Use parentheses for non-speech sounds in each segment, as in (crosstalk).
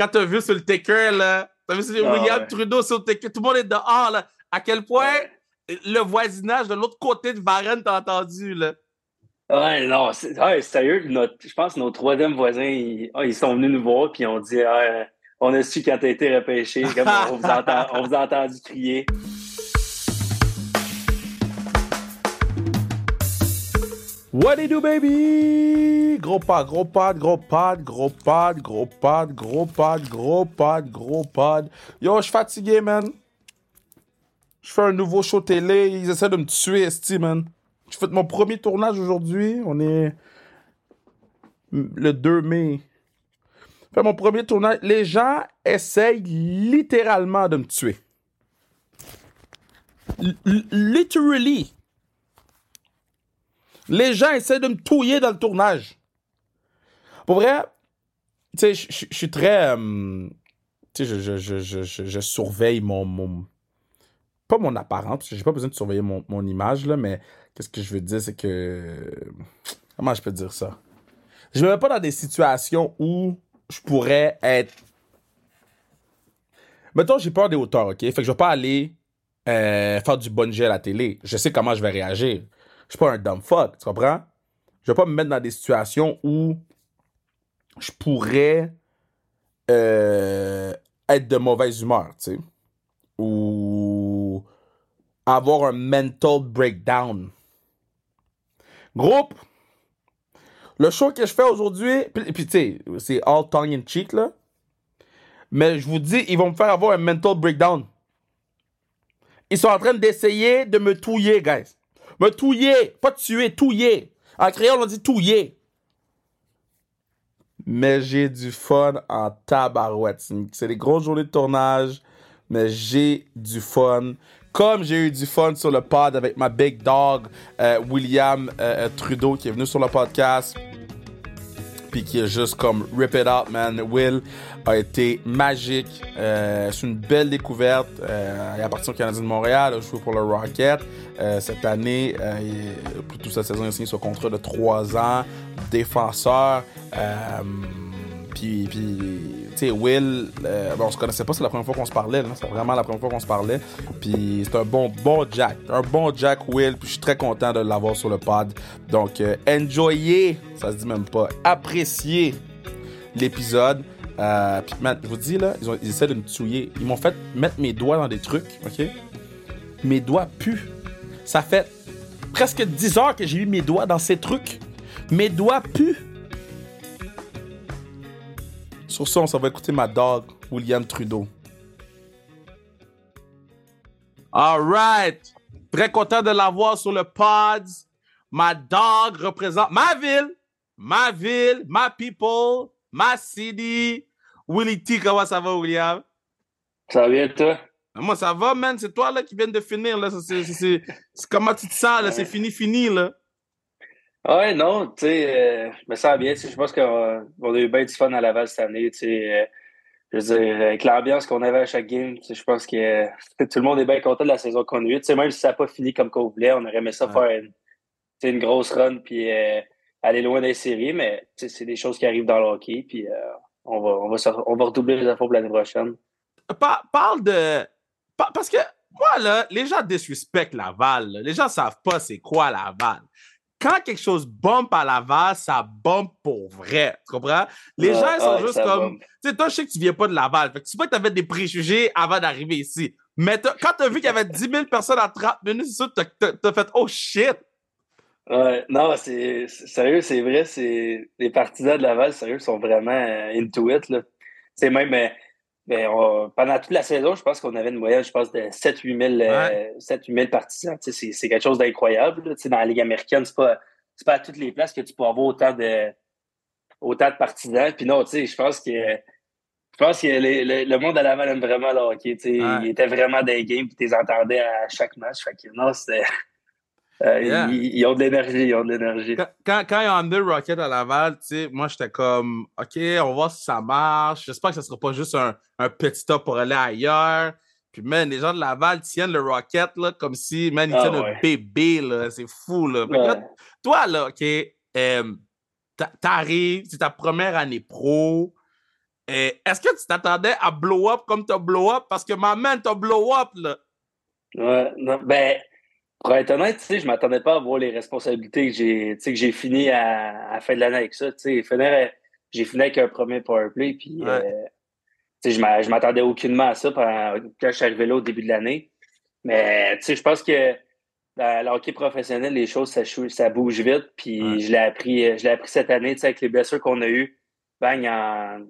quand t'as vu sur le ticker, là, t'as vu sur Ah, William ouais. Trudeau sur le ticker, tout le monde est dehors, là. À quel point le voisinage de l'autre côté de Varenne t'a entendu, là? Ouais, non, c'est- ouais, sérieux, notre, je pense que nos troisième voisins, ils, ah, ils sont venus nous voir puis ils ont dit ah, on a su quand t'as été repêché, comme on vous, entend, on vous a entendu crier. What do you do, baby? Gros pad, gros pad, gros pad, gros pad, gros pad, gros pad, gros pad, gros pad. Yo, je suis fatigué, man. Je fais un nouveau show télé. Ils essaient de me tuer, esti, man. Je fais mon premier tournage aujourd'hui. On est le 2 mai. Je fais mon premier tournage. Les gens essayent littéralement de me tuer. Literally. Les gens essaient de me touiller dans le tournage. Pour vrai, tu sais, je- suis très. euh, tu sais, je, surveille mon, mon. Pas mon apparence, j'ai pas besoin de surveiller mon, image, là, mais qu'est-ce que je veux dire, c'est que. Comment je peux dire ça? Je me mets pas dans des situations où je pourrais être. Mettons, j'ai peur des hauteurs, ok? Fait que je vais pas aller euh, faire du bungee à la télé. Je sais comment je vais réagir. Je suis pas un dumb fuck, tu comprends? Je vais pas me mettre dans des situations où je pourrais euh, être de mauvaise humeur, tu sais. Ou avoir un mental breakdown. Groupe, le show que je fais aujourd'hui, puis, puis tu sais, c'est all tongue in cheek, là. Mais je vous dis, ils vont me faire avoir un mental breakdown. Ils sont en train d'essayer de me touiller, guys. Me touiller, pas tuer, touiller. En créole, on dit touiller. Mais j'ai du fun en tabarouette. C'est des grosses journées de tournage, mais j'ai du fun. Comme j'ai eu du fun sur le pod avec ma big dog, euh, William euh, euh, Trudeau, qui est venu sur le podcast puis qui est juste comme rip it up, man. Will a été magique. Euh, c'est une belle découverte. Euh, il appartient au Canadien de Montréal. Il a joué pour le Rocket. Euh, cette année, euh, il- plutôt cette saison, il a signé son contrat de 3 ans. Défenseur. Puis, puis sais, Will, euh, on se connaissait pas, c'est la première fois qu'on se parlait. C'est vraiment la première fois qu'on se parlait. Puis c'est un bon, bon Jack. Un bon Jack Will. Puis je suis très content de l'avoir sur le pod. Donc, euh, enjoyez, ça se dit même pas, appréciez l'épisode. Euh, puis, man, je vous dis, là, ils, essaient de me tuer. Ils m'ont fait mettre mes doigts dans des trucs, OK? Mes doigts puent. Ça fait presque 10 heures que j'ai mis mes doigts dans ces trucs. Mes doigts puent. Sur ça, on s'en va écouter ma dog, William Trudeau. All right. Très content de l'avoir sur le pod. Ma dog représente ma ville, ma ville, ma people, ma city. Willie T, comment ça va, William? Ça va bien, toi? Moi, ça va, man. C'est toi là qui viens de finir. Là. C'est- c'est- c'est- c'est comment tu te sens, là? C'est fini, fini, là. Ouais, non, tu sais, euh, je me sens bien. tu sais, Je pense qu'on on a eu bien du fun à Laval cette année. Tu sais, euh, je veux dire, avec l'ambiance qu'on avait à chaque game, je pense que euh, (laughs) tout le monde est bien content de la saison qu'on a eue. Tu sais, même si ça n'a pas fini comme qu'on voulait, on aurait aimé ça Ouais. faire une, une grosse run puis euh, aller loin des séries, mais tu sais, c'est des choses qui arrivent dans le hockey. Puis euh, on, va, on, va, on va redoubler les efforts pour l'année prochaine. Pa- parle de. pa- parce que moi, là, les gens disrespectent Laval. là. Les gens savent pas c'est quoi Laval. Quand quelque chose bump à Laval, ça bump pour vrai. Tu comprends? Les Ouais, gens ils sont ouais, juste comme. Tu sais, toi, je sais que tu viens pas de Laval. Fait que tu sais pas que t'avais des préjugés avant d'arriver ici. Mais t'as- quand t'as vu qu'il y avait 10 000 personnes en 30 minutes, c'est sûr que t'as- t'as t'as fait Oh shit! Ouais, non, c'est c'est- sérieux, c'est vrai, c'est les partisans de Laval, sérieux, sont vraiment euh, into it, là. C'est même, euh, ben, on- pendant toute la saison, je pense qu'on avait une moyenne, je pense, de 7-8 000, euh, 7-8 000 partisans. Tu sais, c'est quelque chose d'incroyable. Tu sais, dans la Ligue américaine, c'est pas, c'est pas à toutes les places que tu peux avoir autant de, autant de partisans. Puis non, tu sais, je pense que, je pense que les- le, le monde à Laval aime vraiment le hockey, tu sais. Ouais. Ils étaient vraiment des games, puis tu les entendais à chaque match. Fait que non, c'était, euh, Yeah. ils, ils ont de l'énergie, ils ont de l'énergie. Quand, quand, quand ils ont amené le Rocket à Laval, moi, j'étais comme, OK, on va voir si ça marche. J'espère que ce sera pas juste un, un petit stop pour aller ailleurs. Puis, man, les gens de Laval tiennent le Rocket, là, comme si, man, ils Ah, tiennent ouais. un bébé. C'est fou, là. Toi, là, OK, euh, t'a- t'arrives, c'est ta première année pro. Et est-ce que tu t'attendais à blow up comme tu as blow up? Parce que ma man t'a blow up, là. Ouais, non, ben, pour être honnête, je m'attendais pas à voir les responsabilités que j'ai, que j'ai fini à, à, la fin de l'année avec ça. J'ai fini avec un premier powerplay, puis euh, tu sais, je m'attendais aucunement à ça quand je suis arrivé là au début de l'année. Mais je pense que dans le hockey professionnel, les choses, ça, ça bouge vite. Puis je l'ai appris, je l'ai appris cette année, avec les blessures qu'on a eues. Bang, en,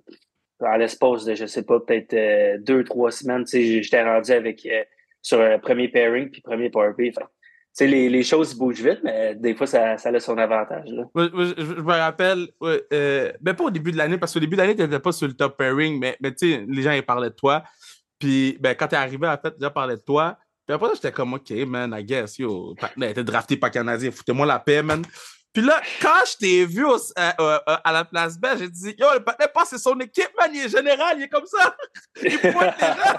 en l'espace de, je sais pas, peut-être euh, deux, trois semaines, j'étais rendu avec euh, sur un premier pairing puis premier powerplay. Les, les choses bougent vite, mais des fois, ça, ça a son avantage. Là. Je, me rappelle, euh, ben pas au début de l'année, parce qu'au début de l'année, tu n'étais pas sur le top pairing, mais, mais tu sais, les gens ils parlaient de toi. Puis ben, quand tu es arrivé, en fait, les gens parlaient de toi. Puis après, j'étais comme, OK, man, I guess, yo, t'es drafté par Canadien, foutez-moi la paix, man. Puis là, quand je t'ai vu euh, euh, à la place B, j'ai dit, yo, le patin c'est son équipe, man, il est général, il est comme ça. (laughs) il pointe déjà.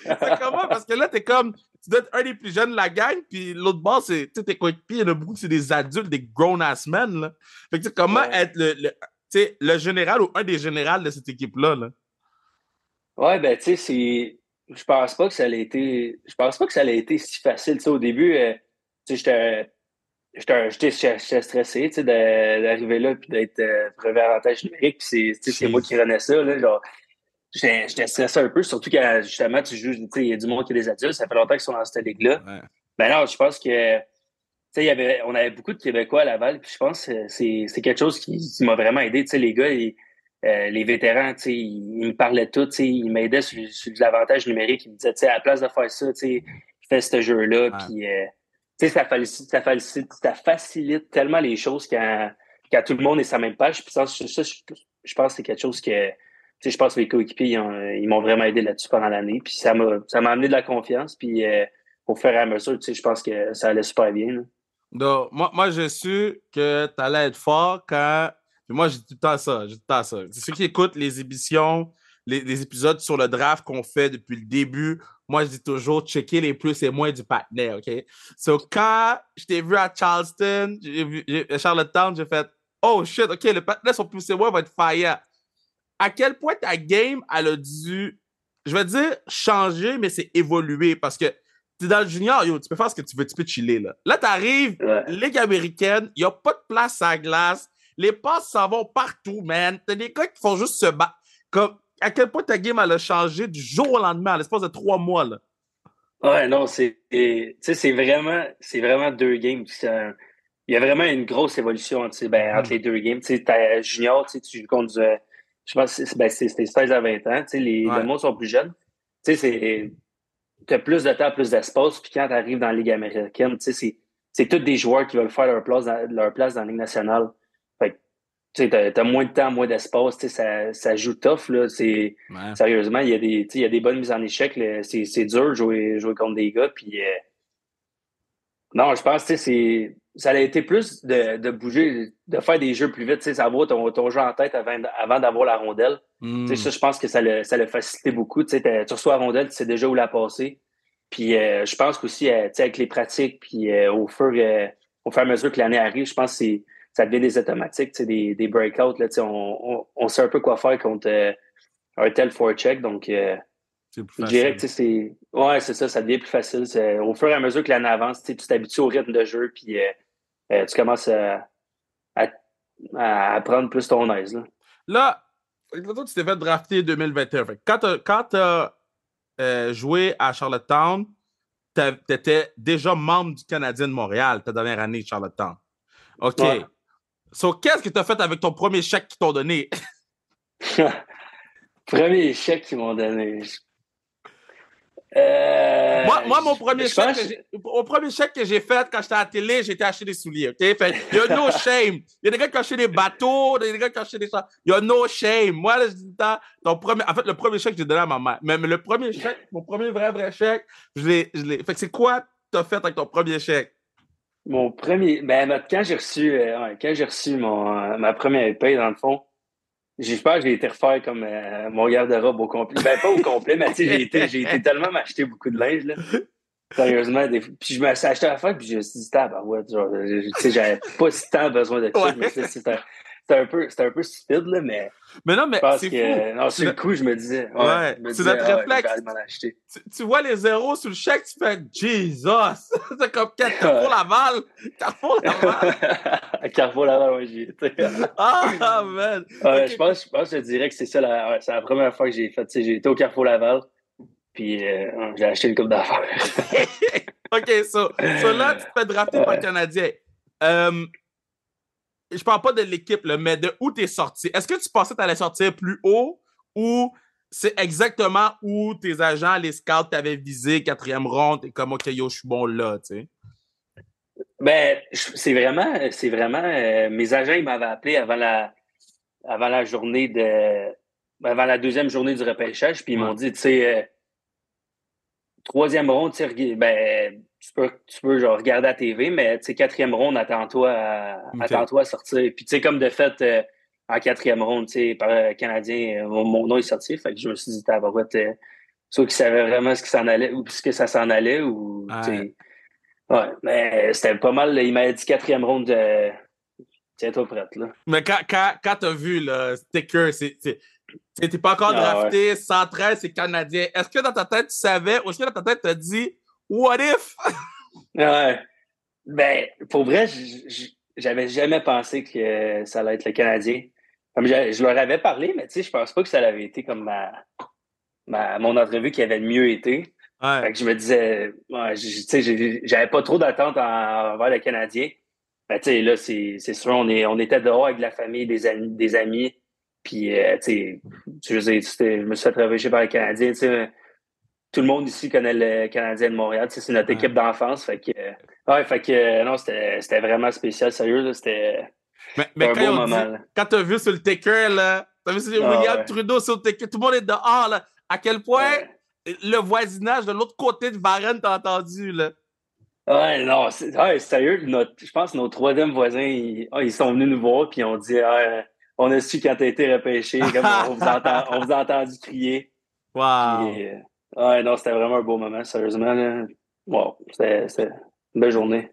(laughs) c'est comment? Parce que là, t'es comme, tu dois être un des plus jeunes de la gang, puis l'autre bord, c'est, tu sais, tes coéquipiers, il y en a beaucoup, c'est des adultes, des grown-ass men, là. Fait que, comment être le, le, le général ou un des générales de cette équipe-là, là? Ouais, ben, tu sais, c'est. Je pense pas que ça a été. Je pense pas que ça a été si facile. Tu sais, au début, euh, tu sais, j'étais. J'étais stressé, d'arriver là puis d'être euh, premier avantage numérique. C'est moi qui renais ça, j'étais stressé un peu, surtout quand justement tu joues, il y a du monde qui est des adultes. Ça fait longtemps qu'ils sont dans cette ligue-là. Ouais. Ben non, je pense que. Y avait, on avait beaucoup de Québécois à Laval, puis je pense que c'est quelque chose qui, qui m'a vraiment aidé. Les gars, ils, euh, les vétérans, ils, me parlaient tout, ils m'aidaient sur, sur l'avantage numérique. Ils me disaient, à la place de faire ça, fais ce jeu-là. Puis, euh, facilite, ça, facilite, tellement les choses quand, tout le monde est sur même page. Je, pense que c'est quelque chose que je pense que les coéquipiers ils m'ont vraiment aidé là-dessus pendant l'année. Puis ça m'a ça m'a amené de la confiance. Puis euh, au fur et à mesure, je pense que ça allait super bien. Donc, moi, moi j'ai su que tu allais être fort quand moi, j'ai tout le temps ça. J'ai. Ceux qui écoutent les émissions, les, épisodes sur le draft qu'on fait depuis le début, moi, je dis toujours checker les plus et moins du partenaire, OK? So, quand je t'ai vu à Charleston, vu à Charlottetown, j'ai fait Oh shit, OK, le partenaire sur plus et moins va être fire. À quel point ta game, elle a dû, je vais dire changer, mais c'est évoluer parce que tu es dans le junior, yo, tu peux faire ce que tu veux, tu peux chiller, là. Là, t'arrives, Ligue américaine, il n'y a pas de place à la glace, les passes s'en vont partout, man. T'as des gars qui font juste se battre. Comme, à quel point ta game, elle a changé du jour au lendemain, à l'espace de trois mois, là? Ouais, non, c'est, c'est vraiment, c'est vraiment deux games. Il y a vraiment une grosse évolution ben, entre hmm. les deux games. Tu sais, junior, tu joues contre je pense que c'est, ben, 16 à 20 ans. Les, ouais. sont plus jeunes. Tu sais, as plus de temps, plus d'espace. Puis quand tu arrives dans la Ligue américaine, tu sais, c'est, tous des joueurs qui veulent faire leur place leur place dans la Ligue nationale tu as, moins de temps, moins d'espace, ça, ça joue tough. Là, Sérieusement, il y, a des, il y a des bonnes mises en échec. C'est dur de jouer, jouer contre des gars. Puis, euh, non, je pense que ça a été plus de, de, bouger, de faire des jeux plus vite, savoir ton, ton jeu en tête avant, avant d'avoir la rondelle. Mm. Ça, je pense que ça l'a ça facilité beaucoup. Tu reçois la rondelle, tu sais déjà où la passer. Puis euh, je pense qu'aussi, euh, avec les pratiques, puis au, fur, au fur et à mesure que l'année arrive, je pense que c'est ça devient des automatiques, des, des breakouts. Là, on, on, sait un peu quoi faire contre euh, un tel forecheck. Donc, euh, je dirais que c'est. Ouais, c'est ça, ça devient plus facile. Au fur et à mesure que l'année avance, tu t'habitues au rythme de jeu, puis euh, tu commences à, à, prendre plus ton aise. Là, là tu t'es fait drafter 2021. quand tu as, joué à Charlottetown, tu étais déjà membre du Canadien de Montréal ta dernière année de Charlottetown. OK. So, qu'est-ce que tu as fait avec ton premier chèque qu'ils t'ont donné? (laughs) premier chèque qu'ils m'ont donné. Euh, moi, moi, mon premier, chèque que premier chèque que j'ai fait quand j'étais à la télé, j'ai été acheter des souliers. OK? Fait, il y a no (laughs) shame. Il y a des gars qui ont acheté des bateaux, il y a des gars qui ont acheté des. Il y a no shame. Moi, là, je dis ton premier, en fait, le premier chèque que j'ai donné à ma mère. Mais, le premier chèque, mon premier vrai, vrai chèque, je l'ai. Fait que c'est quoi tu as fait avec ton premier chèque? Mon premier. Ben, quand j'ai reçu, euh, quand j'ai reçu mon, euh, ma première paye, dans le fond, j'espère que j'ai été refaire comme euh, mon garde-robe au complet. Ben, pas au complet, mais tu sais, j'ai été, j'ai été tellement m'acheter beaucoup de linge, là. Sérieusement. Des... Puis je me suis acheté à la fin, puis je me suis dit, ah, ben ouais, genre, tu sais, j'avais pas si tant besoin de ça, mais c'était c'était un, peu, un peu stupide, là, mais. Mais non, mais c'est fou. Non, sur le coup, je me disais. Ouais, c'est notre ah, réflexe. Tu, tu, vois les zéros sur le chèque, tu fais Jesus! (laughs) c'est comme Carrefour Laval. Carrefour (laughs) Laval. Carrefour Laval, ouais, j'y étais. (laughs) ah, man. Ouais, je, pense, je pense, je dirais que c'est ça, la, c'est la première fois que j'ai fait. J'ai été au Carrefour Laval, puis euh, j'ai acheté une coupe d'affaires. OK, so, so là, tu te fais drafter par le Canadien. Euh, je parle pas de l'équipe, mais de où tu es sorti. Est-ce que tu pensais que tu allais sortir plus haut ou c'est exactement où tes agents, les scouts t'avaient visé, quatrième ronde, et comme OK, yo, je suis bon là, tu sais? Ben, c'est vraiment, c'est vraiment, euh, mes agents, ils m'avaient appelé avant la, avant la journée de, avant la deuxième journée du repêchage, puis ils m'ont dit, tu sais, euh, troisième ronde, ben, tu peux, tu peux genre, regarder à TV, mais quatrième ronde, attends-toi à, attends à sortir. Puis, tu sais, comme de fait, euh, en quatrième ronde, tu sais, par le Canadien, euh, mon, nom est sorti. Fait que je me suis dit, euh, soit qu'ils savaient vraiment ce qui s'en allait ou ce que ça s'en allait ou, ouais. ouais. mais c'était pas mal. Il m'a dit quatrième ronde, tiens-toi prête, là. Mais quand, quand, quand t'as vu le sticker, c'est. T'es pas encore ah, drafté, 113, c'est Canadien. Est-ce que dans ta tête, tu savais, ou est-ce que dans ta tête, tu as dit, What if? ouais. Ben, pour vrai, j'avais jamais pensé que ça allait être le Canadien. Comme je, leur avais parlé, mais tu sais, je pense pas que ça avait été comme ma, mon entrevue qui avait le mieux été. Ouais. Fait que je me disais, ouais, tu sais, j'avais pas trop d'attente envers le Canadien. Ben, tu sais, là, c'est sûr, on, est, on était dehors avec la famille, des amis, des amis. Puis, euh, tu sais, je, me suis fait travailler par les Canadiens, tu sais tout le monde ici connaît le Canadien de Montréal. c'est notre équipe d'enfance. Fait que, ouais, fait que non, c'était vraiment spécial, sérieux. C'était un beau moment. quand tu as vu sur le ticker, là, tu as vu sur ah, William Trudeau sur le ticker, tout le monde est dehors. Là, à quel point le voisinage de l'autre côté de Varenne t'a entendu. Là. Ouais, non, ouais, sérieux. je pense que nos troisième voisins, ils, ah, ils, sont venus nous voir puis on dit ah, on a su quand t'as été repêché, comme on, vous on vous a entendu crier. (laughs) Wow. Ouais, non, c'était vraiment un beau moment, sérieusement. Là. Wow, c'était une belle journée.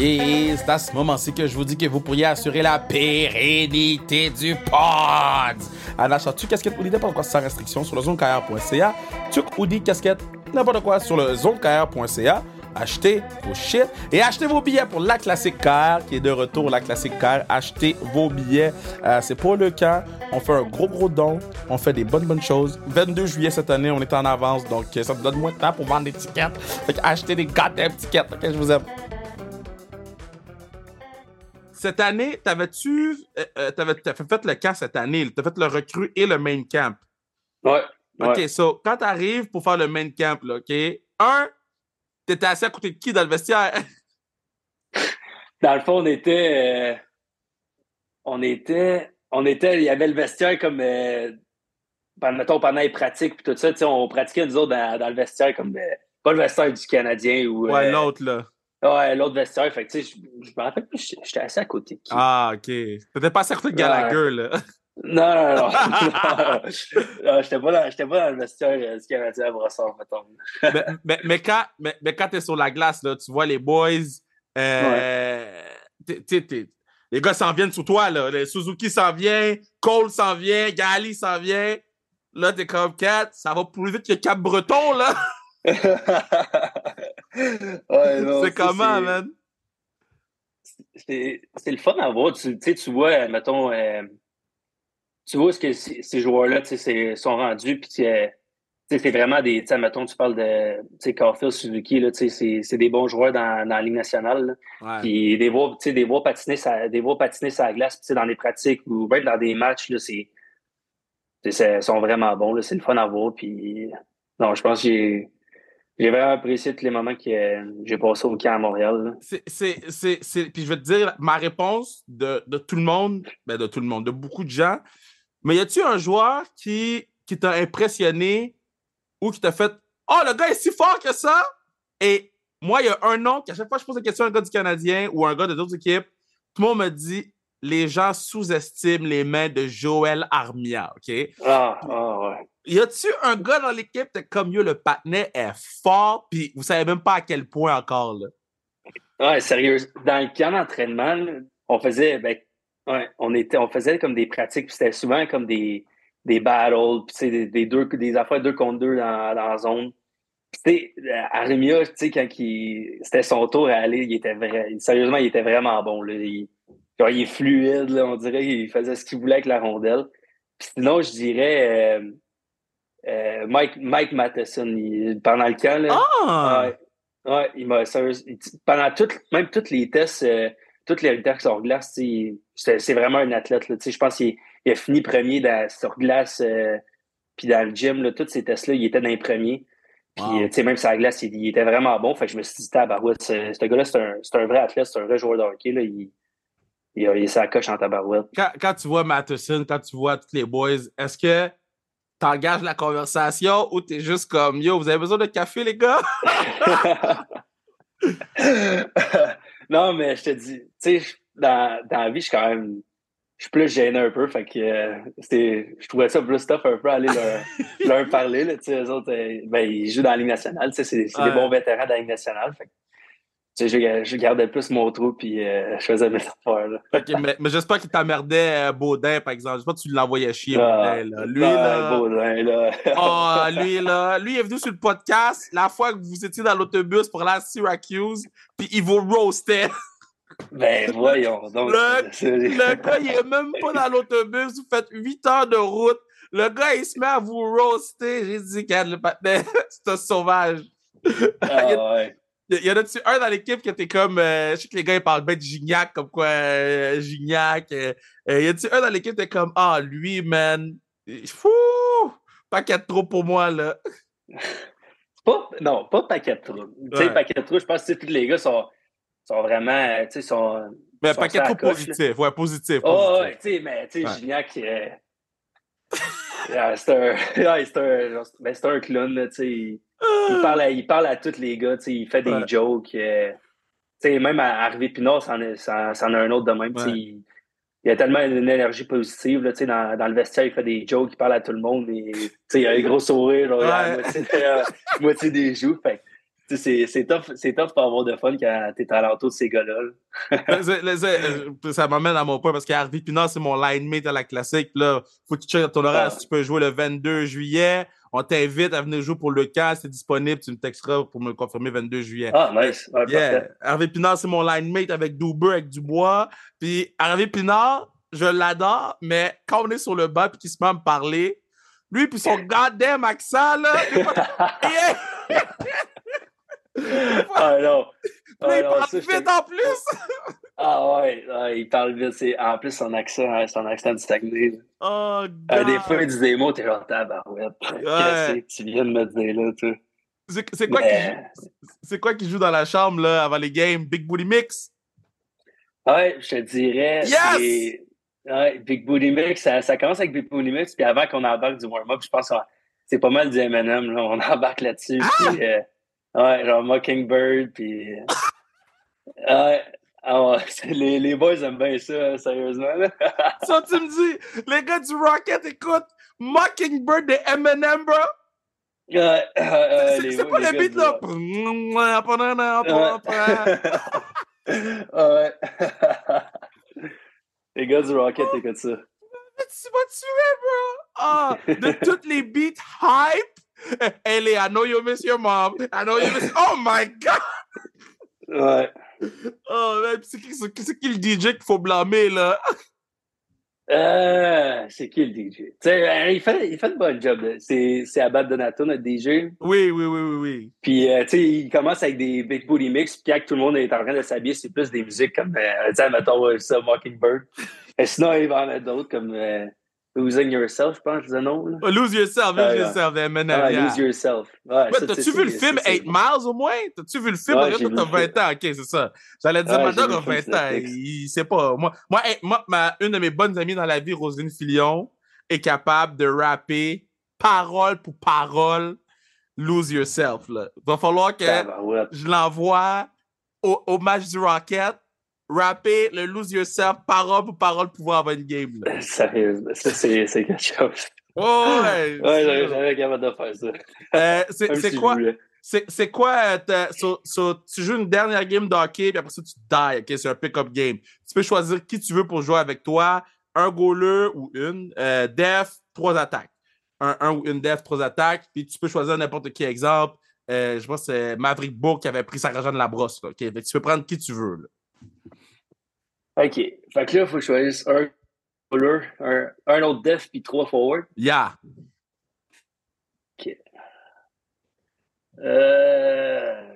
Yeah, c'est à ce moment-ci que je vous dis que vous pourriez assurer la pérennité du pod. En achetant tu casquette ou n'importe quoi sans restriction sur le zonecarrière.ca, tu ou casquette n'importe quoi sur le zonecarrière.ca achetez vos shit et achetez vos billets pour la classique car qui est de retour. La classique car, achetez vos billets. Euh, c'est pour le camp. On fait un gros gros don. On fait des bonnes bonnes choses. 22 juillet cette année, on est en avance donc euh, ça me donne moins de temps pour vendre des tickets. Fait achetez des goddamn tickets. Ok, je vous aime. Cette année, t'avais-tu euh, t'avais, fait le camp cette année? T'as fait le recrue et le main camp. Ouais. OK, so, quand t'arrives pour faire le main camp, là, OK, un, T'étais assis à côté de qui dans le vestiaire? (laughs) dans le fond, on était. Euh, on était. On était. Il y avait le vestiaire comme. Euh, mettons, pendant les pratiques, puis tout ça, on pratiquait nous autres dans, le vestiaire comme. Euh, pas le vestiaire du Canadien ou. Ouais, l'autre, là. Ouais, l'autre vestiaire. Fait que, tu sais, je me rappelle plus, j'étais assis à côté de qui. Ah, OK. T'étais pas assis à côté de Gallagher, là. (laughs) Non, non, (laughs) non. non j'étais pas, dans, pas dans le vestiaire euh, du Canadien à Brossard, mettons. mais, mais, mais, quand, mais, mais quand t'es sur la glace, là, tu vois les boys, euh, les gars s'en viennent sous toi, là. Les Suzuki s'en vient, Cole s'en vient, Gali s'en vient. Là, t'es comme 4, ça va plus vite que Cap Breton, là. (laughs) ouais, c'est comment, man? C'est le fun à voir. Tu, tu vois, mettons, euh, tu vois ce que ces joueurs-là sont rendus, puis euh, c'est vraiment des. Mettons, tu parles de Carfield, Suzuki, c'est des bons joueurs dans, dans la Ligue nationale. Puis des voir, des voir patiner sa, des voir patiner sa glace dans des pratiques ou même dans des matchs, c'est. Ils sont vraiment bons, c'est le fun à voir. Puis, non, je pense que j'ai. J'ai vraiment apprécié tous les moments que j'ai passé au camp à Montréal. C'est, Puis je vais te dire, ma réponse de, de tout le monde, ben de tout le monde, de beaucoup de gens, mais y a-tu un joueur qui, qui t'a impressionné ou qui t'a fait Oh, le gars est si fort que ça? Et moi, il y a un nom qu'à chaque fois que je pose la question à un gars du Canadien ou à un gars de d'autres équipes, tout le monde me dit les gens sous-estiment les mains de Joël Armia, OK? Ah, ah ouais. Y a-tu un gars dans l'équipe comme yo, le patinet est fort, puis vous savez même pas à quel point encore, là? Ouais, sérieux. Dans le camp d'entraînement, on faisait, ben, ouais, on était, on faisait comme des pratiques, puis c'était souvent comme des, des battles, puis des, des deux, des affaires deux contre deux dans, dans la zone. Puis, tu sais, quand il, c'était son tour à aller, il était vrai, sérieusement, il était vraiment bon, là. Il, genre, il est fluide, là, on dirait qu'il faisait ce qu'il voulait avec la rondelle. Puis sinon, je dirais euh, euh, Mike, Mike Matheson, il- pendant le camp, là. Ah! Ouais, ouais, il m'a pendant tout, même tous les tests, les tests sur glace, c'est vraiment un athlète. Là, je pense qu'il il a fini premier dans- sur glace, euh, puis dans le gym, là, tous ces tests-là, il était dans les premiers. Puis, Wow. euh, même sur la glace, il, il était vraiment bon. Fait que je me suis dit, tabarouette, ce ce gars-là, c'est un, vrai athlète, c'est un vrai joueur de hockey. Là, il, il, il sa coche en tabarouette. Quand, quand tu vois Matheson, quand tu vois tous les boys, est-ce que t'engages la conversation ou t'es juste comme Yo, vous avez besoin de café, les gars? (laughs) (laughs) non, mais je te dis, tu sais, dans, dans la vie, je suis quand même. Je suis plus gêné un peu, fait que euh, je trouvais ça plus tough un peu aller leur, (laughs) leur parler. Là, tu sais, eux autres, euh, ben, ils jouent dans la Ligue nationale, tu sais, c'est c'est Ouais. des bons vétérans de la Ligue nationale. Fait sais, je, je gardais plus mon trou, puis euh, je faisais mes affaires. Là. Ok, mais, mais j'espère qu'il t'emmerdait euh, Baudin, par exemple. J'espère que tu l'envoyais chier, Ah, Baudin. Là. Lui, ah, là. Baudin, là. Oh, (laughs) lui, là. Lui, est venu sur le podcast la fois que vous étiez dans l'autobus pour aller à Syracuse, puis il vous roastait. (laughs) ben, voyons. Donc, Le- (laughs) Le gars, il est même pas dans l'autobus. Vous faites 8 heures de route. Le gars, il se met à vous roaster. J'ai dit, regarde, le patin, c'est un sauvage. Ah, ouais. Il y en a-tu un dans l'équipe qui était comme. euh, je sais que les gars, ils parlent bien de Gignac, comme quoi euh, Gignac. Euh, euh, y a-tu un dans l'équipe qui était comme Ah, lui, man. Fou! Paquet de trop pour moi, là. (laughs) Pas, non, pas paquet de trous. Tu sais, Ouais. paquet de trous, je pense que tous les gars sont, sont vraiment, tu sais, sont... Mais sont paquet de trop positif. Ouais, positif. Oh, positif. ouais, tu sais, mais tu sais, Ouais. Gignac, (laughs) yeah, c'est un, (laughs) c'est un, ben, c'est un clown, là, tu sais. Il, parle à, il parle à tous les gars, tu sais, il fait des Ouais. jokes. euh, même à Harvey Pinard, c'en a un autre de même. Ouais. Il, il a tellement une énergie positive, là, tu sais, dans, dans le vestiaire, il fait des jokes, il parle à tout le monde, et, tu sais, il a un gros sourire, genre, Ouais. moitié, la moitié des joues, fait c'est- tough, tough pour avoir de fun quand t'es à l'entour de ces gars-là. (laughs) euh, ça m'amène à mon point parce qu'Harvey Pinard, c'est mon line mate à la classique. Là, faut que tu checkes ton horaire Ah. si tu peux jouer le 22 juillet. On t'invite à venir jouer pour le camp. C'est disponible. Tu me texteras pour me le confirmer 22 juillet. Ah, nice. Yeah. Harvey Pinard, c'est mon line mate avec Duber, avec Dubois. Puis Harvey Pinard, je l'adore, mais quand on est sur le banc et qu'il se met à me parler, lui puis son goddamn accent, là, (laughs) (laughs) ah non. Là, Ah, il parle vite te- en plus! Ah ouais, ouais, il parle vite. c'est- En plus, son accent, hein, son accent du Saguenay. Oh, Euh, des God. fois, il dit des mots, t'es genre tabarouette. (laughs) Qu'est-ce que tu viens de me dire là, tu C'est c'est quoi, qui Mais- joue- c'est quoi qui joue dans la chambre là, avant les games? Big Booty Mix? Ouais, je te dirais. Yes! Ouais, Big Booty Mix, ça, ça commence avec Big Booty Mix, puis avant qu'on embarque du warm-up, je pense que c'est pas mal du M&M, là. On (laughs) embarque là-dessus. Ah! puis, euh, ouais, genre Mockingbird, puis. Ouais. Ah (laughs) les, les boys aiment bien ça, sérieusement. là. (laughs) Ça, tu me dis, les gars du Rocket écoutent Mockingbird de Eminem, bro? Ouais, euh, euh, C'est pas les le beat là? Ouais. ouais. (laughs) Les gars du Rocket écoutent ça. Tu vas tuer, bro! Ah, de toutes les beats hype! Ellie, I know you miss your mom. I know you miss. Oh my god! Ouais. Oh, man, c'est qui, c'est qui- le DJ qu'il faut blâmer, là? Euh, c'est qui le DJ? Euh, il fait, il fait de bon job. C'est, c'est Abad Donato, notre DJ. Oui, oui, oui, oui, oui. Puis, euh, tu sais, il commence avec des Big Booty Mix. Puis, quand tout le monde est en train de s'habiller, c'est plus des musiques comme, euh, tu sais, mettons, ça, Mockingbird. (laughs) Et sinon, il va en avoir d'autres comme Losing Yourself, je pense, le nom. Là. Oh, lose yourself, lose Ah, yourself, Eminem. Ah. Lose Yourself. Ouais, Ouais, T'as-tu vu le film c'est- 8 Miles au moins? T'as-tu vu le film? Ouais, Regarde, t'as vu le 20 ans, ok, c'est ça. J'allais dire, Ouais, ma j'ai dog vu a le film 20 sur ans. Il sait pas. Moi, moi, hey, moi ma, une de mes bonnes amies dans la vie, Roselyne Filion, est capable de rapper parole pour parole Lose Yourself. Là. Va falloir que je l'envoie au, au match du Rocket, rapper le Lose Yourself parole pour parole pour pouvoir avoir une game. Là. Sérieux, ça, c'est quelque chose. Oh, ouais, Ouais, j'aurais jamais capable de faire ça. Euh, c'est si quoi? c'est quoi, euh, so- so, tu joues une dernière game de hockey, puis après ça, tu die, ok? C'est un pick-up game. Tu peux choisir qui tu veux pour jouer avec toi, un goaler ou une, euh, def, trois attaques. Un, un ou une def, trois attaques, puis tu peux choisir n'importe qui exemple. Euh, je pense que c'est Maverick Bourg qui avait pris sa de la brosse, là, ok? Fait que tu peux prendre qui tu veux, là. OK. Fait que là, il faut que je choisisse un un, un autre def, puis trois forward. Yeah. Euh...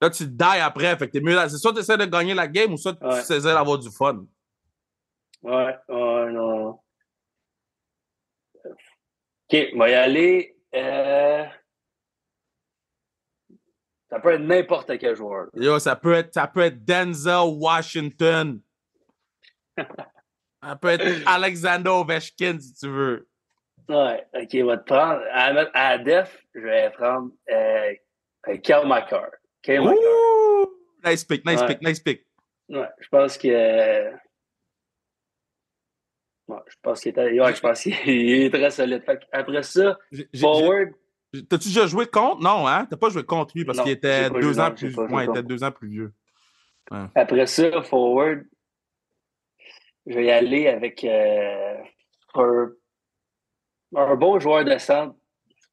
Là, tu die après, fait que t'es mieux là. C'est soit tu essaies de gagner la game ou soit tu Ouais. essaies d'avoir du fun. Ouais, ouais, non. OK, on va y aller. Euh... Ça peut être n'importe quel joueur. Yo, ça peut être, ça peut être Denzel Washington. Ça peut être Alexander Ovechkin, si tu veux. Ouais, OK, on va te prendre. À, la- def, je vais prendre euh, euh! Nice pick, nice Ouais. pick, nice pick. Ouais, je pense que. Ouais, je pense qu'il est, ouais, je pense qu'il est très solide. Après ça, forward, T'as-tu déjà joué contre? Non, hein? T'as pas joué contre lui parce qu'il était deux ans plus, ouais, il était deux ans plus vieux. après ça, forward, je vais y aller avec euh, un, un bon joueur de centre.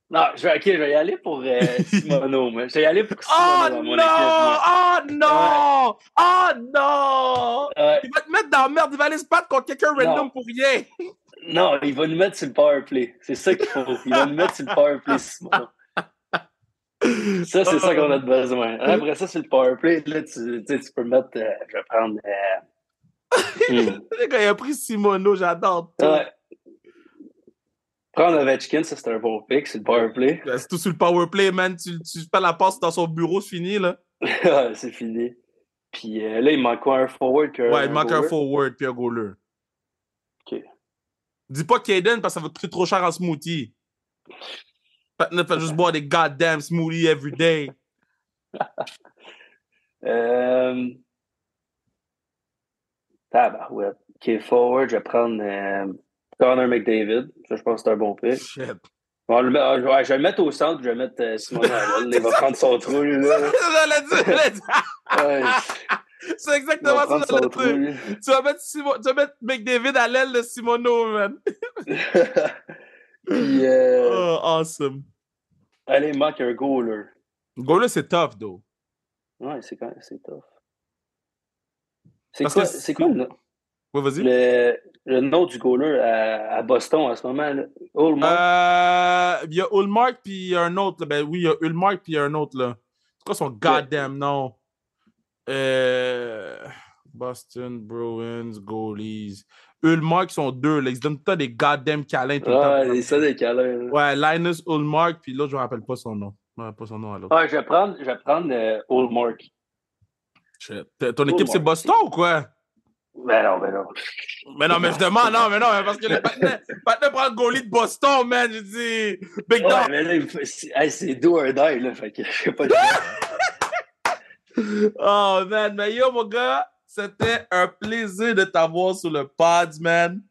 Non, je vais, ok, je vais y aller pour euh, (laughs) Simono. Je vais y aller pour Oh Simono mon non! équipe. Oh non! Oh non! Ouais. Il va te mettre dans la merde, il va aller se battre contre quelqu'un random pour rien. (laughs) non, il va nous mettre sur le power play. C'est ça qu'il faut. Il va nous mettre sur le power play, Simono. Ça, c'est ça qu'on a besoin. (laughs) Après ça, sur le power play, là, tu, tu peux mettre. euh, je vais prendre. euh. (laughs) Quand il a pris Simono, j'adore tout. Ouais. Prendre Ovechkin, ça c'est un bon pick, c'est le power play. Ben, C'est tout sur le power play, man. Tu, tu fais la passe dans son bureau, c'est fini, là. (laughs) Ouais, c'est fini. Puis euh, là, il manque quoi, un forward puis Ouais, il manque un forward puis un goaler. OK. Dis pas Kaden parce que ça va coûter trop cher en smoothie. Patna fait juste boire des goddamn smoothies every day. (laughs) Euh... Tabarouette. OK, forward, je vais prendre euh, Connor McDavid. Ça, je pense que c'est un bon pick. Shit. Le ouais, je vais le mettre au centre, je vais mettre euh, Simon. Il va (laughs) prendre son trou, lui, là. Ouais, C'est exactement ça que j'allais dire. Tu vas mettre, tu vas mettre McDavid à l'aile de Simono, man. (laughs) Puis, euh, Oh, awesome. allez, manque un goaler. Goaler, c'est tough, though. Ouais, c'est quand même, c'est tough. C'est quoi, c'est quoi le, Ouais, vas-y. le, le nom du goaler à, à Boston en ce moment? Là? Ullmark? Euh, il y a Ulmark puis il y a un autre. là. Ben oui, il y a Ulmark puis il y a un autre là. C'est quoi son goddamn nom? Euh, Boston Bruins Goalies. Ulmark sont deux. Là. Ils se donnent tout des goddamn câlins tout le temps. ça des câlins. Ouais, Linus Ulmark puis l'autre, je me rappelle pas son nom. Je me rappelle pas son nom à l'autre. Ouais, je vais prendre, je vais prendre euh, Ullmark. Shit. Ton équipe, c'est. Boston ou quoi? Ben non, ben non. Mais non, mais je demande, non, mais non, mais parce que partenaires partenaires prennent le goalie de Boston, man. Je dis, Big Ouais, Dog. mais là, c'est hey, do or die, là. Fait que je sais pas. (laughs) Oh, man. Mais yo, mon gars, c'était un plaisir de t'avoir sur le pod, man.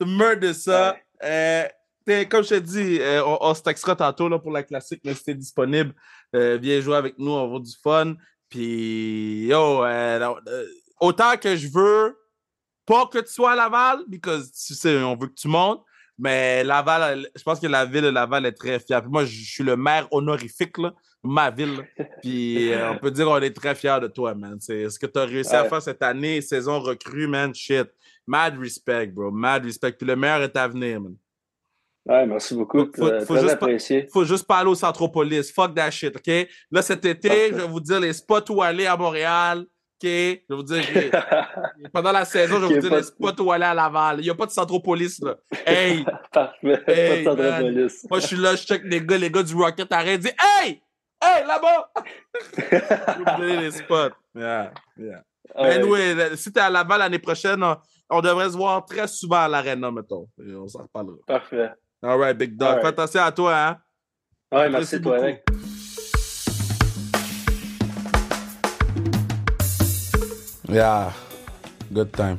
Tu meurs de ça. Euh, t'es- comme je te dis, euh, on, on se textera tantôt là, pour la classique, mais si t'es disponible, euh, viens jouer avec nous, on va avoir du fun. Puis, yo, euh, euh, autant que je veux, pas que tu sois à Laval, parce que tu sais, on veut que tu montes, mais Laval, je pense que la ville de Laval est très fière. Puis moi, je suis le maire honorifique, là, ma ville. là. Puis euh, on peut dire qu'on est très fiers de toi, man. C'est ce que tu as réussi à faire cette année, saison recrue, man? Shit. Mad respect, bro. Mad respect. Puis le meilleur est à venir, man. Ouais, merci beaucoup. Faut- euh, juste pas- apprécié. Faut juste pas aller au Centropolis. Fuck that shit, OK? Là, cet été, Parfait. je vais vous dire les spots où aller à Montréal. OK? Je vais vous dire. (laughs) Pendant la saison, je vais vous dire pas les spots où aller à Laval. Il n'y a pas de Centropolis, là. Hey! (laughs) Parfait. Hey, pas de. Moi, je suis là, je check les gars, les gars du Rocket arrêtent, disent Hey! Hey, là-bas! (laughs) Je vais vous donner les spots. Yeah, yeah. Mais anyway, là, si t'es à Laval l'année prochaine, on, on devrait se voir très souvent à l'arena, mettons. Et on s'en reparlera. Parfait. All right, big dog. All right. Fais attention à toi, hein? Ouais, Merci merci toi. Eric. Yeah, good time.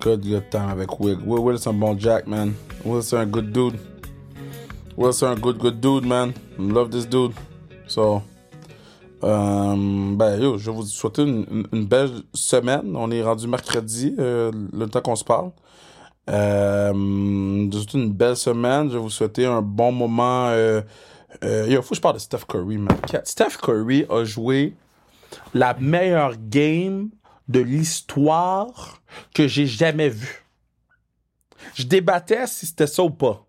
Good, good time avec Will. Will, Will c'est un bon Jack, man. Will c'est un good dude. Will c'est un good, good dude, man. Love this dude. So, euh, ben, yo, je vais vous souhaiter une, une- une belle semaine. On est rendu mercredi, euh, le temps qu'on se parle. Euh, une belle semaine. Je vais vous souhaiter un bon moment. Euh, euh, faut que je parle de Steph Curry, man. Steph Curry a joué la meilleure game de l'histoire que j'ai jamais vue. Je débattais si c'était ça ou pas.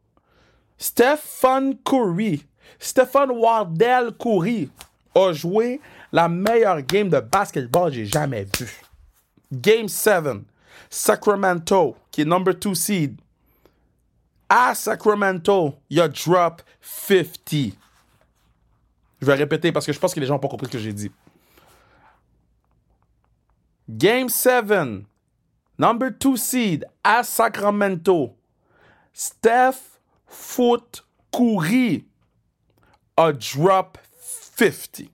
Stephen Curry, Stephen Wardell Curry a joué la meilleure game de basketball que j'ai jamais vue. Game 7, Sacramento, number 2 seed. À Sacramento, il a drop 50. Je vais répéter parce que je pense que les gens n'ont pas compris ce que j'ai dit. Game 7, number 2 seed à Sacramento. Steph Foot Curry a drop 50.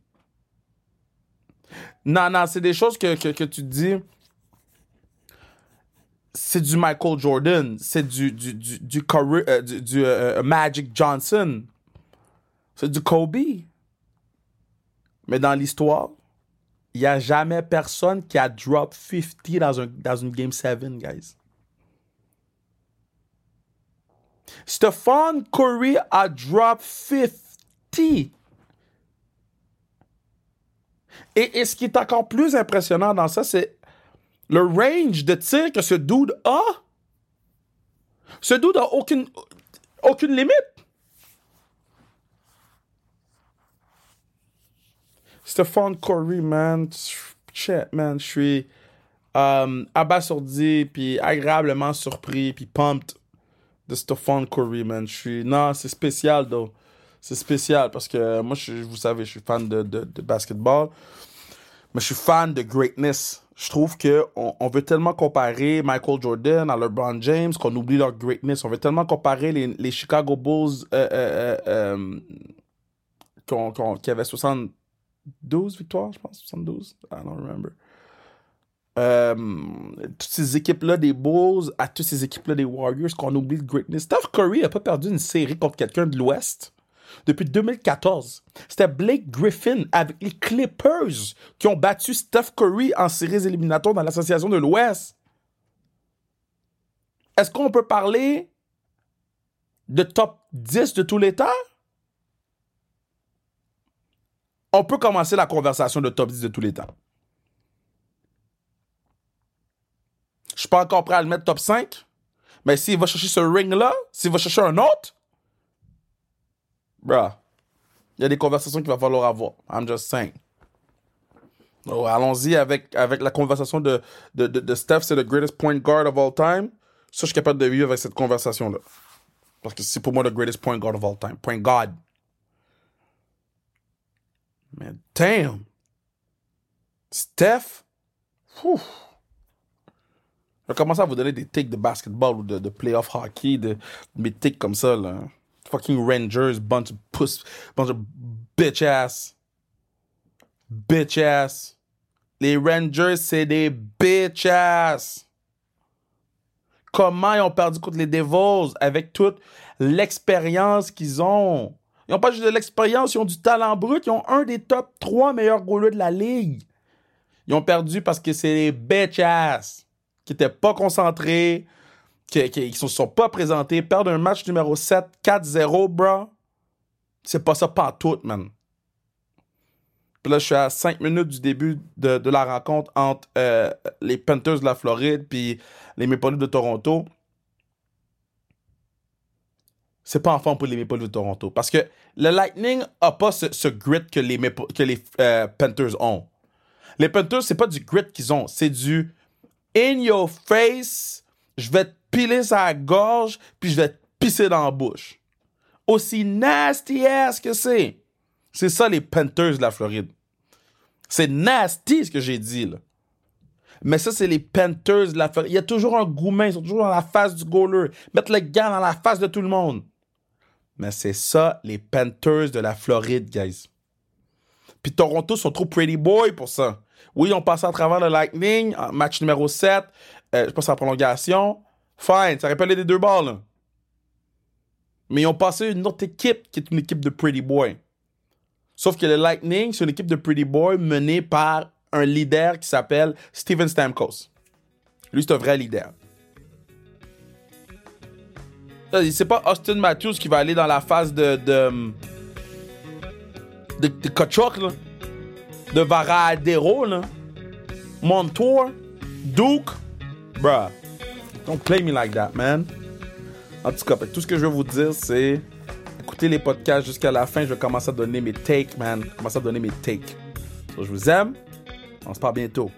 Non, non, c'est des choses que, que, que tu dis. C'est du Michael Jordan, c'est du, du, du, euh, euh, euh, Magic Johnson, c'est du Kobe. Mais dans l'histoire, il n'y a jamais personne qui a drop 50 dans, un, dans une Game 7, guys. Stephon Curry a drop 50. Et, et ce qui est encore plus impressionnant dans ça, c'est le range de tir que ce dude a. Ce dude a aucune, aucune limite. Stephon Curry, man, shit, man, je suis euh, abasourdi, puis agréablement surpris, puis pumped de Stephon Curry, man. Je suis, non, c'est spécial, though. C'est spécial parce que moi, je, vous savez, je suis fan de, de, de basketball, mais je suis fan de greatness. Je trouve que on, veut tellement comparer Michael Jordan à LeBron James qu'on oublie leur greatness. On veut tellement comparer les, Chicago Bulls euh, euh, euh, qu'on- qu'on- qui avaient 72 victoires, je pense, 72, I don't remember. Toutes ces équipes-là des Bulls à toutes ces équipes-là des Warriors qu'on oublie le greatness. Steph Curry n'a pas perdu une série contre quelqu'un de l'Ouest depuis 2014. C'était Blake Griffin avec les Clippers qui ont battu Steph Curry en séries éliminatoires dans l'association de l'Ouest. Est-ce qu'on peut parler de top 10 de tous les temps? On peut commencer la conversation de top 10 de tous les temps. Je suis pas encore prêt à le mettre top 5. Mais s'il va chercher ce ring-là, s'il va chercher un autre, bruh, il y a des conversations qu'il va falloir avoir. I'm just saying. Oh, Allons-y avec, la conversation de, de, de, Steph, c'est le greatest point guard of all time. Ça, je suis capable de vivre avec cette conversation-là. Parce que c'est pour moi le greatest point guard of all time. Point guard. Mais damn! Steph? Whew. Je vais commencer à vous donner des tics de basketball ou de, de playoff hockey, de, mes tics comme ça, là. Fucking Rangers, bunch of puss, bunch of bitch ass. Bitch ass. Les Rangers, c'est des bitch ass. Comment ils ont perdu contre les Devils avec toute l'expérience qu'ils ont? Ils n'ont pas juste de l'expérience, ils ont du talent brut. Ils ont un des top 3 meilleurs goalers de la ligue. Ils ont perdu parce que c'est les bitch ass qui n'étaient pas concentrés, qui, qui se sont pas présentés, perdre un match numéro 7, 4-0, bro. C'est pas ça tout, man. Là, je suis à 5 minutes du début de, la rencontre entre euh, les Panthers de la Floride puis les Maple Leafs de Toronto. C'est pas en forme pour les Maple Leafs de Toronto. Parce que le Lightning a pas ce, grit que les, euh, Panthers ont. Les Panthers, c'est pas du grit qu'ils ont, c'est du in your face, je vais piler sa gorge, puis je vais te pisser dans la bouche. Aussi nasty ass que c'est. C'est ça les Panthers de la Floride. C'est nasty ce que j'ai dit là. Mais ça, c'est les Panthers de la Floride. Il y a toujours un gourmet, ils sont toujours dans la face du goaler. Mettre le gars dans la face de tout le monde. Mais c'est ça, les Panthers de la Floride, guys. Puis Toronto sont trop pretty boy pour ça. Oui, ont passé à travers le Lightning, match numéro 7. euh, je pense en prolongation. Fine, ça rappelle les deux balles. Mais ils ont passé une autre équipe qui est une équipe de pretty boy. Sauf que le Lightning, c'est une équipe de Pretty Boy menée par un leader qui s'appelle Steven Stamkos. Lui, c'est un vrai leader. C'est pas Austin Matthews qui va aller dans la phase de. de. de, de Kachuk, là. De Varadero, là. Montour. Duke. Bruh. Don't play me like that, man. En tout cas, tout ce que je veux vous dire, c'est. Écoutez les podcasts jusqu'à la fin. Je vais commencer à donner mes takes, man. Je vais commencer à donner mes takes. Je vous aime. On se parle bientôt.